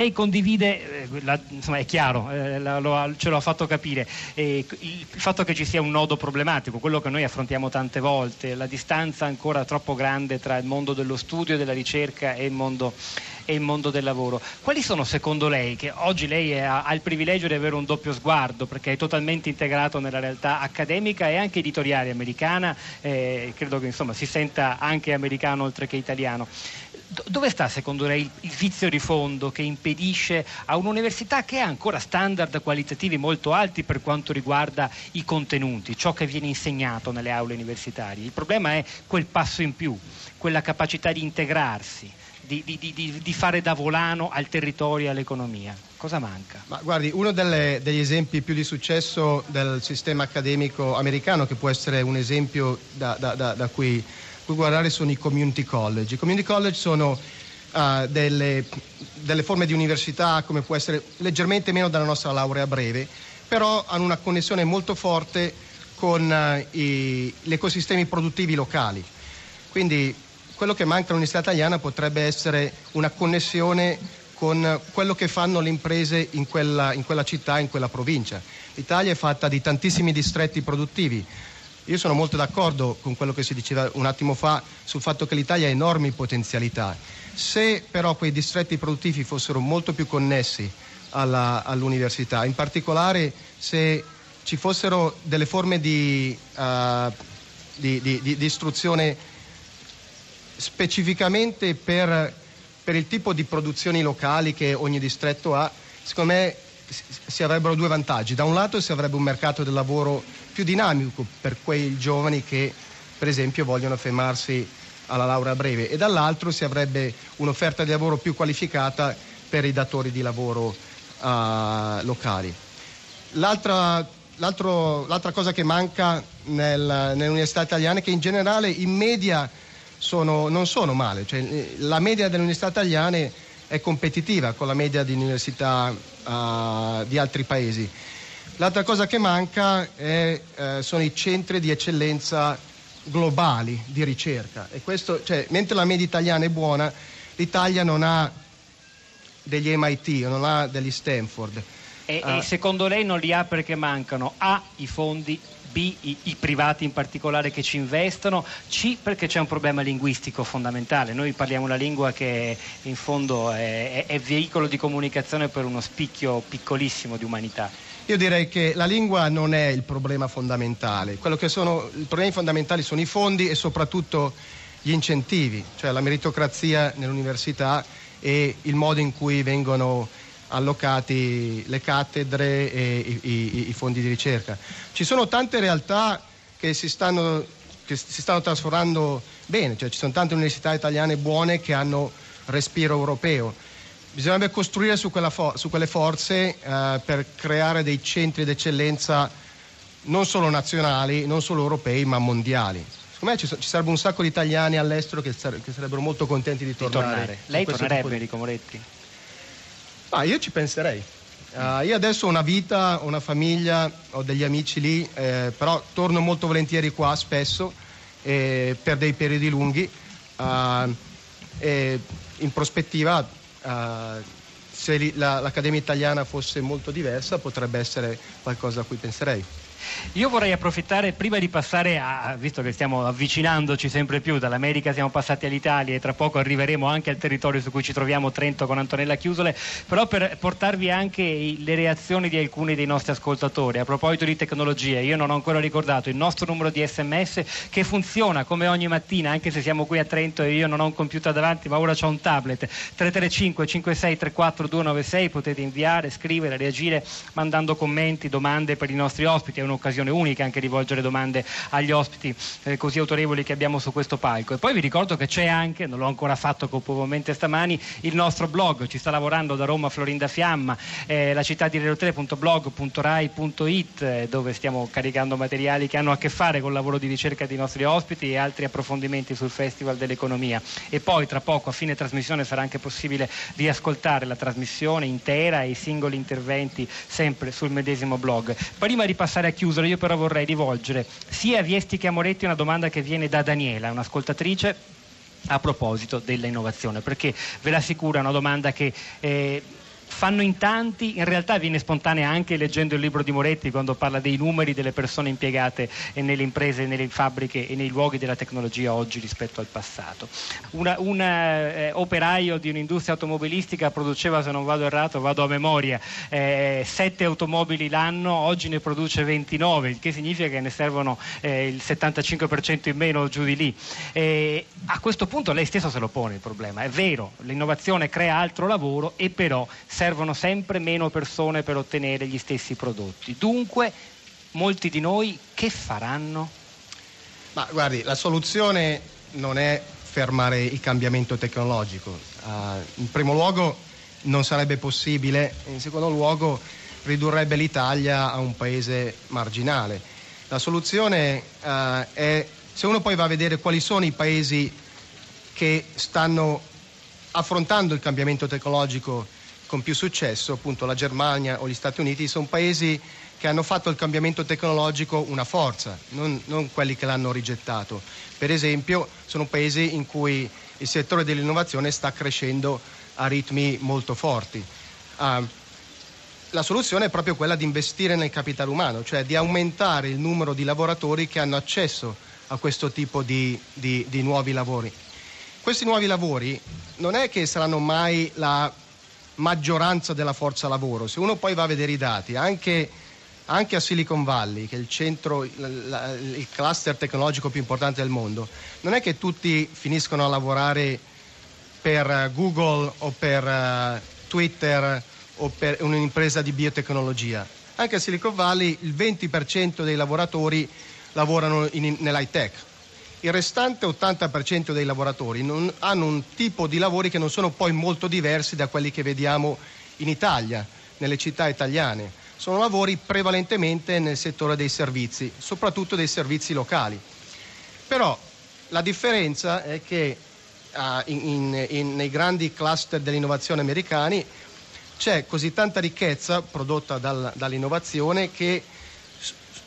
lei condivide, eh, la, insomma è chiaro, eh, la, lo, ce l'ho fatto capire, eh, il, il, fatto che ci sia un nodo problematico, quello che noi affrontiamo tante volte, la distanza ancora troppo grande tra il mondo dello studio, della ricerca e il mondo, e il mondo del lavoro. Quali sono secondo lei, che oggi lei ha, ha, il privilegio di avere un doppio sguardo perché è totalmente integrato nella realtà accademica e anche editoriale americana, eh, credo che insomma, si senta anche americano oltre che italiano dove sta secondo lei il, vizio di fondo che impedisce a un'università che ha ancora standard qualitativi molto alti per quanto riguarda i contenuti, ciò che viene insegnato nelle aule universitarie? Il problema è quel passo in più, quella capacità di integrarsi. Di, di, di, di fare da volano al territorio e all'economia. Cosa manca? Ma guardi, uno delle, degli esempi più di successo del sistema accademico americano, che può essere un esempio da, da, da, da cui cui guardare sono i community college. I community college sono uh, delle, delle, forme di università come può essere leggermente meno della nostra laurea breve, però hanno una connessione molto forte con uh, i, gli ecosistemi produttivi locali. Quindi quello che manca all'università italiana potrebbe essere una connessione con quello che fanno le imprese in quella, in quella città, in quella provincia. L'Italia è fatta di tantissimi distretti produttivi, io sono molto d'accordo con quello che si diceva un attimo fa sul fatto che l'Italia ha enormi potenzialità. Se però quei distretti produttivi fossero molto più connessi alla, all'università, in particolare se ci fossero delle forme di, uh, di, di, di istruzione specificamente per, per il tipo di produzioni locali che ogni distretto ha, secondo me si avrebbero due vantaggi. Da un lato si avrebbe un mercato del lavoro più dinamico per quei giovani che per esempio vogliono fermarsi alla laurea breve e dall'altro si avrebbe un'offerta di lavoro più qualificata per i datori di lavoro uh, locali. L'altra, l'altra, cosa che manca nel, nelle università italiane è che in generale in media sono, non sono male, cioè, la media delle università italiane è competitiva con la media di università uh, di altri paesi. L'altra cosa che manca è, eh, sono i centri di eccellenza globali di ricerca. E questo, cioè, mentre la media italiana è buona, l'Italia non ha degli MIT, non ha degli Stanford. E, uh, e secondo lei non li ha perché mancano A i fondi B i, i, privati in particolare che ci investono, C perché c'è un problema linguistico fondamentale, noi parliamo una lingua che in fondo è, è, è veicolo di comunicazione per uno spicchio piccolissimo di umanità. Io direi che la lingua non è il problema fondamentale, quello che sono i problemi fondamentali sono i fondi e soprattutto gli incentivi, cioè la meritocrazia nell'università e il modo in cui vengono allocati le cattedre e i, i, i fondi di ricerca. Ci sono tante realtà che si stanno, che si stanno trasformando bene, cioè ci sono tante università italiane buone che hanno respiro europeo. Bisognerebbe costruire su, fo- su quelle forze eh, per creare dei centri d'eccellenza non solo nazionali, non solo europei, ma mondiali. Secondo me ci, so- ci sarebbe un sacco di italiani all'estero che, sare- che sarebbero molto contenti di tornare. Di tornare. Lei tornerebbe, Enrico Moretti? Ah, io ci penserei. Uh, io adesso ho una vita, ho una famiglia, ho degli amici lì, eh, però torno molto volentieri qua spesso eh, per dei periodi lunghi. Uh, in prospettiva, uh, se la, l'Accademia Italiana fosse molto diversa, potrebbe essere qualcosa a cui penserei. Io vorrei approfittare prima di passare a, visto che stiamo avvicinandoci sempre più, dall'America siamo passati all'Italia e tra poco arriveremo anche al territorio su cui ci troviamo, Trento con Antonella Chiusole, però per portarvi anche le reazioni di alcuni dei nostri ascoltatori. A proposito di tecnologie, io non ho ancora ricordato il nostro numero di sms che funziona come ogni mattina, anche se siamo qui a Trento e io non ho un computer davanti, ma ora ho un tablet. 335 56 34 296, potete inviare, scrivere, reagire mandando commenti, domande per i nostri ospiti. È un'occasione unica anche rivolgere domande agli ospiti eh, così autorevoli che abbiamo su questo palco. E poi vi ricordo che c'è anche, non l'ho ancora fatto copiosamente stamani, il nostro blog, ci sta lavorando da Roma Florinda Fiamma, eh, la città di radiotelè.blog.rai.it eh, dove stiamo caricando materiali che hanno a che fare con il lavoro di ricerca dei nostri ospiti e altri approfondimenti sul Festival dell'Economia. E poi tra poco a fine trasmissione sarà anche possibile riascoltare la trasmissione intera e i singoli interventi sempre sul medesimo blog. Prima di passare a chiusura io però vorrei rivolgere sia a Viesti che a Moretti una domanda che viene da Daniela, un'ascoltatrice a proposito dell'innovazione, perché ve l'assicuro è una domanda che eh, fanno in tanti, in realtà viene spontanea anche leggendo il libro di Moretti quando parla dei numeri delle persone impiegate nelle imprese, nelle fabbriche e nei luoghi della tecnologia oggi rispetto al passato. Un eh, operaio di un'industria automobilistica produceva, se non vado errato, vado a memoria, eh, 7 automobili l'anno, oggi ne produce 29, il che significa che ne servono eh, il 75% in meno giù di lì. Eh, a questo punto lei stesso se lo pone il problema, è vero, l'innovazione crea altro lavoro e però servono sempre meno persone per ottenere gli stessi prodotti. Dunque, molti di noi che faranno? Ma guardi, la soluzione non è fermare il cambiamento tecnologico. Uh, in primo luogo non sarebbe possibile, in secondo luogo ridurrebbe l'Italia a un paese marginale. La soluzione uh, è, se uno poi va a vedere quali sono i paesi che stanno affrontando il cambiamento tecnologico con più successo, appunto la Germania o gli Stati Uniti, sono paesi che hanno fatto il cambiamento tecnologico una forza, non, non quelli che l'hanno rigettato. Per esempio, sono paesi in cui il settore dell'innovazione sta crescendo a ritmi molto forti. Uh, la soluzione è proprio quella di investire nel capitale umano, cioè di aumentare il numero di lavoratori che hanno accesso a questo tipo di, di, di nuovi lavori. Questi nuovi lavori non è che saranno mai la maggioranza della forza lavoro, se uno poi va a vedere i dati, anche anche a Silicon Valley, che è il centro, il cluster tecnologico più importante del mondo, non è che tutti finiscono a lavorare per Google o per uh, Twitter o per un'impresa di biotecnologia. Anche a Silicon Valley il 20% dei lavoratori lavorano in, nell'high tech. Il restante 80% dei lavoratori non, hanno un tipo di lavori che non sono poi molto diversi da quelli che vediamo in Italia, nelle città italiane sono lavori prevalentemente nel settore dei servizi, soprattutto dei servizi locali. Però la differenza è che uh, in, in, in, nei grandi cluster dell'innovazione americani c'è così tanta ricchezza prodotta dal, dall'innovazione che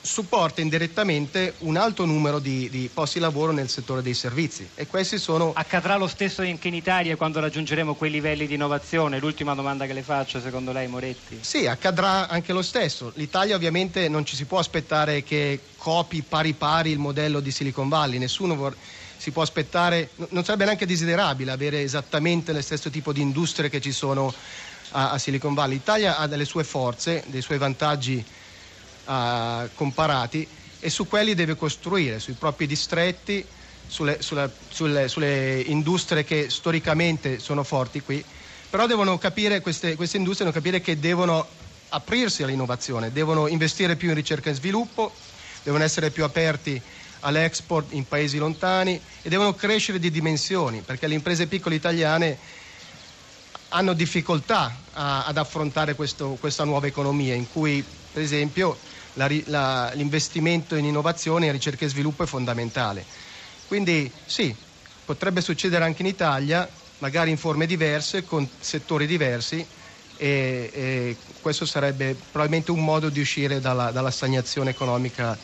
supporta indirettamente un alto numero di, di, posti di lavoro nel settore dei servizi e questi sono... Accadrà lo stesso anche in Italia quando raggiungeremo quei livelli di innovazione? L'ultima domanda che le faccio secondo lei Moretti? Sì, accadrà anche lo stesso. L'Italia ovviamente non ci si può aspettare che copi pari pari il modello di Silicon Valley, nessuno vor... si può aspettare, non sarebbe neanche desiderabile avere esattamente lo stesso tipo di industrie che ci sono a, a Silicon Valley. L'Italia ha delle sue forze, dei suoi vantaggi uh, comparati e su quelli deve costruire, sui propri distretti, sulle, sulle, sulle, sulle, industrie che storicamente sono forti qui, però devono capire, queste, queste industrie devono capire che devono aprirsi all'innovazione, devono investire più in ricerca e sviluppo, devono essere più aperti all'export in paesi lontani e devono crescere di dimensioni, perché le imprese piccole italiane hanno difficoltà a, ad affrontare questo, questa nuova economia in cui, per esempio, la, la, l'investimento in innovazione, in ricerca e sviluppo è fondamentale. Quindi sì, potrebbe succedere anche in Italia, magari in forme diverse, con settori diversi e, e questo sarebbe probabilmente un modo di uscire dalla, dalla stagnazione economica